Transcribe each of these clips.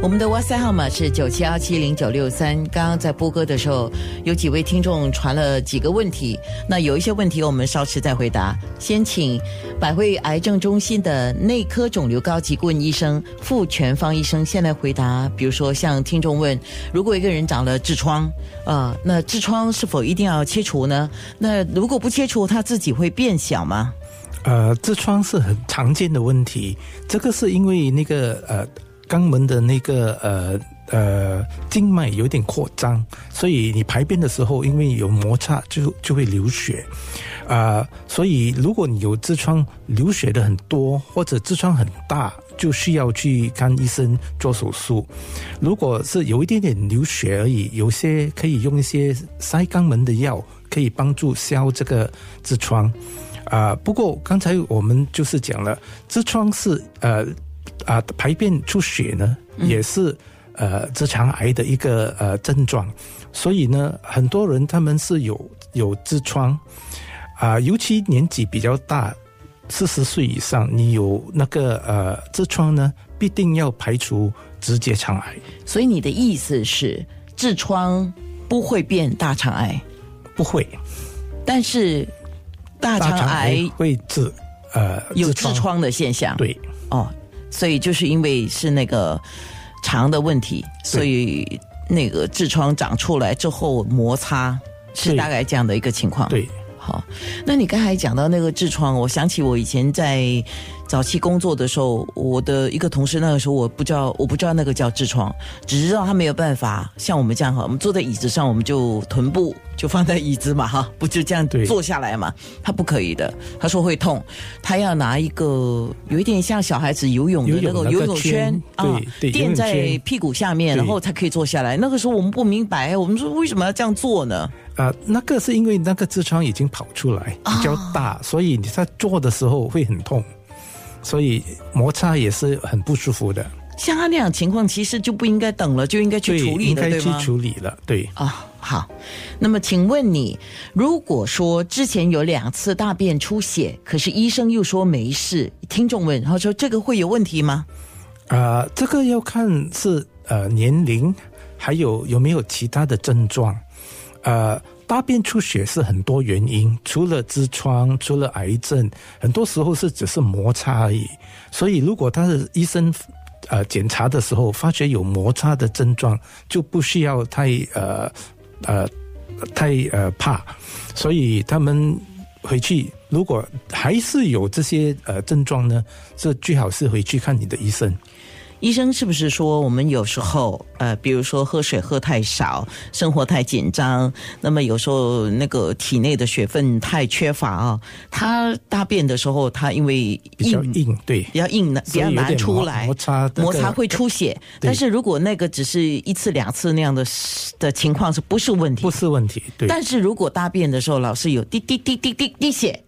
我们的 WhatsApp 号码是九七幺七零九六三。刚刚在播歌的时候，有几位听众传了几个问题，那有一些问题我们稍迟再回答。先请百惠癌症中心的内科肿瘤高级顾问医生傅全芳医生先来回答。比如说，像听众问，如果一个人长了痔疮，呃，那痔疮是否一定要切除呢？那如果不切除，它自己会变小吗？呃，痔疮是很常见的问题，这个是因为那个呃。肛门的那个呃呃静脉有点扩张，所以你排便的时候，因为有摩擦，就就会流血啊。所以如果你有痔疮流血的很多，或者痔疮很大，就需要去看医生做手术。如果是有一点点流血而已，有些可以用一些塞肛门的药，可以帮助消这个痔疮啊。不过刚才我们就是讲了，痔疮是呃。啊，排便出血呢，也是呃直肠癌的一个呃症状，所以呢，很多人他们是有有痔疮啊，尤其年纪比较大，四十岁以上，你有那个呃痔疮呢，必定要排除直接肠癌。所以你的意思是，痔疮不会变大肠癌？不会，但是大肠癌会治呃有痔疮的现象。对，哦。所以就是因为是那个肠的问题，所以那个痔疮长出来之后摩擦是大概这样的一个情况。对，好，那你刚才讲到那个痔疮，我想起我以前在。早期工作的时候，我的一个同事那个时候我不知道，我不知道那个叫痔疮，只知道他没有办法像我们这样哈，我们坐在椅子上，我们就臀部就放在椅子嘛哈，不就这样坐下来嘛？他不可以的，他说会痛，他要拿一个有一点像小孩子游泳的那个游泳圈啊，垫在屁股下面，然后才可以坐下来。那个时候我们不明白，我们说为什么要这样做呢？啊，那个是因为那个痔疮已经跑出来比较大，所以你在做的时候会很痛。所以摩擦也是很不舒服的。像他那样情况，其实就不应该等了，就应该去处理了，对吗？应该去处理了，对。啊，好。那么，请问你，如果说之前有两次大便出血，可是医生又说没事，听众问，他说这个会有问题吗？啊，这个要看是呃年龄，还有有没有其他的症状，呃。大便出血是很多原因，除了痔疮，除了癌症，很多时候是只是摩擦而已。所以，如果他的医生呃检查的时候发觉有摩擦的症状，就不需要太呃呃太呃怕。所以他们回去如果还是有这些呃症状呢，这最好是回去看你的医生。医生是不是说我们有时候呃，比如说喝水喝太少，生活太紧张，那么有时候那个体内的水分太缺乏啊，他大便的时候，他因为比较硬，对，比较硬的，比较难出来，摩擦摩擦会出血。但是如果那个只是一次两次那样的的情况，是不是问题？不是问题，对。但是如果大便的时候老是有滴滴滴滴滴滴血，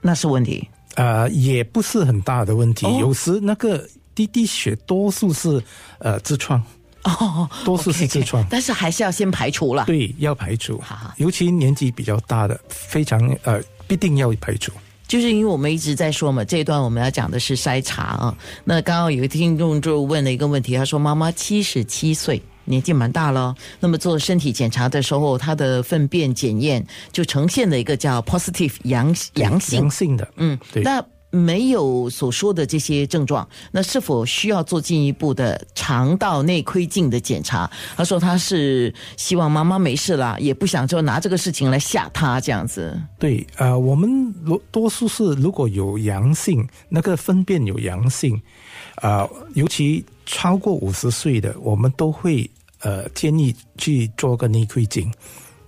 那是问题。呃，也不是很大的问题，有时那个。滴滴血多数是呃痔疮哦，多数是痔疮，但是还是要先排除了。对，要排除，尤其年纪比较大的，非常呃，必定要排除。就是因为我们一直在说嘛，这一段我们要讲的是筛查啊。那刚刚有个听众就问了一个问题，他说：“妈妈七十七岁，年纪蛮大了，那么做身体检查的时候，她的粪便检验就呈现了一个叫 positive 阳阳性阳性的，嗯，对，那。”没有所说的这些症状，那是否需要做进一步的肠道内窥镜的检查？他说他是希望妈妈没事啦，也不想就拿这个事情来吓他这样子。对，呃，我们多多数是如果有阳性，那个粪便有阳性，啊，尤其超过五十岁的，我们都会呃建议去做个内窥镜，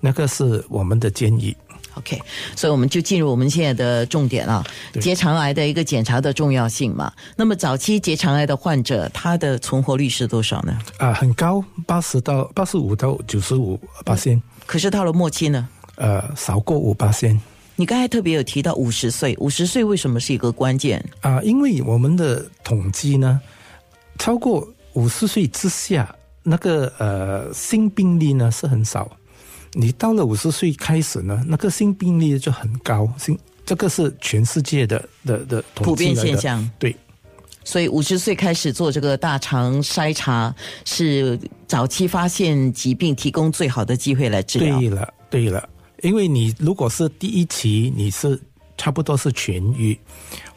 那个是我们的建议。OK，所以我们就进入我们现在的重点啊，结肠癌的一个检查的重要性嘛。那么早期结肠癌的患者，他的存活率是多少呢？啊，很高，八十到八十五到九十五八仙。可是到了末期呢？呃，少过五八仙。你刚才特别有提到五十岁，五十岁为什么是一个关键？啊，因为我们的统计呢，超过五十岁之下，那个呃新病例呢是很少。你到了五十岁开始呢，那个性病例就很高，性这个是全世界的的的普遍现象。对，所以五十岁开始做这个大肠筛查，是早期发现疾病提供最好的机会来治疗。对了，对了，因为你如果是第一期，你是差不多是痊愈，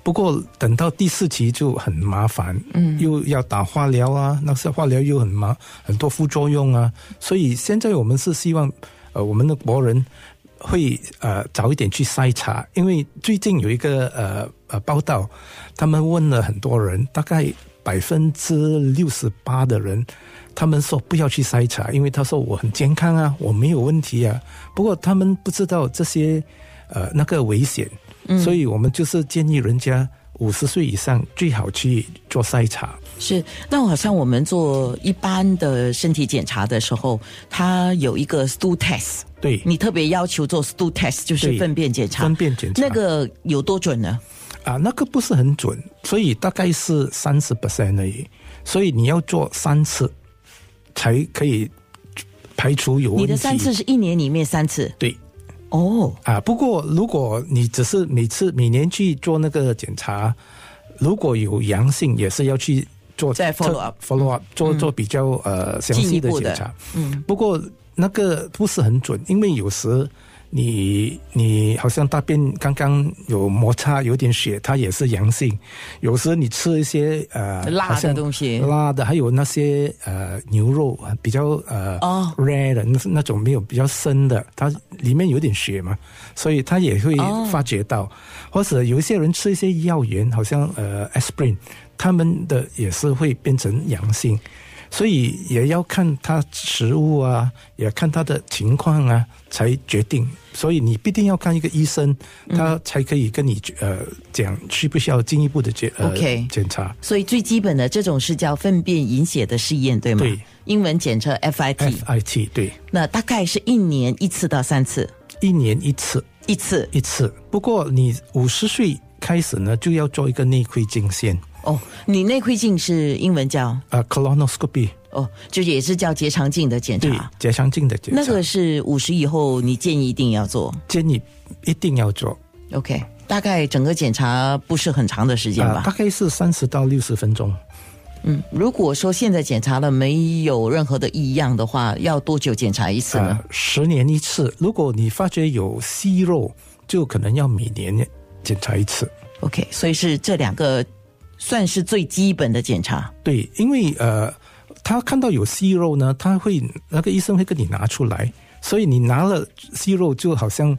不过等到第四期就很麻烦，嗯，又要打化疗啊，那些化疗又很麻，很多副作用啊，所以现在我们是希望，呃，我们的国人会呃早一点去筛查，因为最近有一个呃呃报道，他们问了很多人，大概百分之六十八的人，他们说不要去筛查，因为他说我很健康啊，我没有问题啊。不过他们不知道这些呃那个危险，所以我们就是建议人家五十岁以上最好去做筛查。是，那好像我们做一般的身体检查的时候，它有一个 stool test，对，你特别要求做 stool test，就是粪便检查。粪便检查那个有多准呢？啊，那个不是很准，所以大概是三十 percent 而已，所以你要做三次才可以排除有问题。你的三次是一年里面三次对。哦，啊，不过如果你只是每次每年去做那个检查，如果有阳性，也是要去做再 follow up follow up 做做比较呃详细的。检查。嗯，不过那个不是很准，因为有时你你好像大便刚刚有摩擦，有点血，它也是阳性。有时你吃一些呃辣的东西辣的，还有那些呃牛肉比较呃哦 rare 的那那种没有比较深的，它里面有点血嘛，所以它也会哦发觉到。或者有一些人吃一些药源，好像呃 aspirin，他们的也是会变成阳性。所以也要看他食物啊，也看他的情况啊，才决定。所以你必定要看一个医生，他才可以跟你呃讲需不需要进一步的检检查。所以最基本的这种是叫粪便隐血的试验，对吗？对，英文简称 FIT。FIT 对，那大概是一年一次到三次，一年一次一次一次。不过你五十岁开始呢，就要做一个内窥镜线哦。你内窥镜是英文叫呃 colonoscopy，哦，就也是叫结肠镜的检对查。结肠镜的检查。那个是五十以后，你建议一定要做。建议一定要做 OK，大概整个检查不是很长的时间啊、吧？大概是三十到六十分钟。嗯，如果说现在检查了没有任何的异样的话，要多久检查一次呢？呃，十年一次。如果你发觉有息肉，就可能要每年检查一次。OK，所以是这两个算是最基本的检查。对，因为呃，他看到有息肉呢，他会那个医生会跟你拿出来，所以你拿了息肉，就好像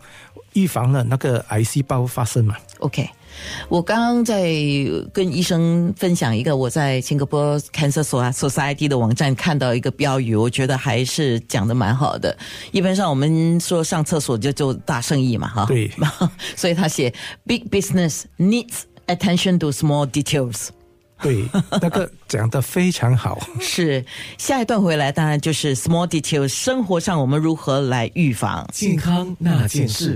预防了那个癌细胞发生嘛。OK，我刚刚在跟医生分享一个我在 Singapore Cancer Society 的网站看到一个标语，我觉得还是讲的蛮好的。一般上我们说上厕所就就大生意嘛，哈，对，所以他写 Big business needs attention to small details。对，那个讲的非常好。是下一段回来，当然就是 small details，生活上我们如何来预防。健康那件事。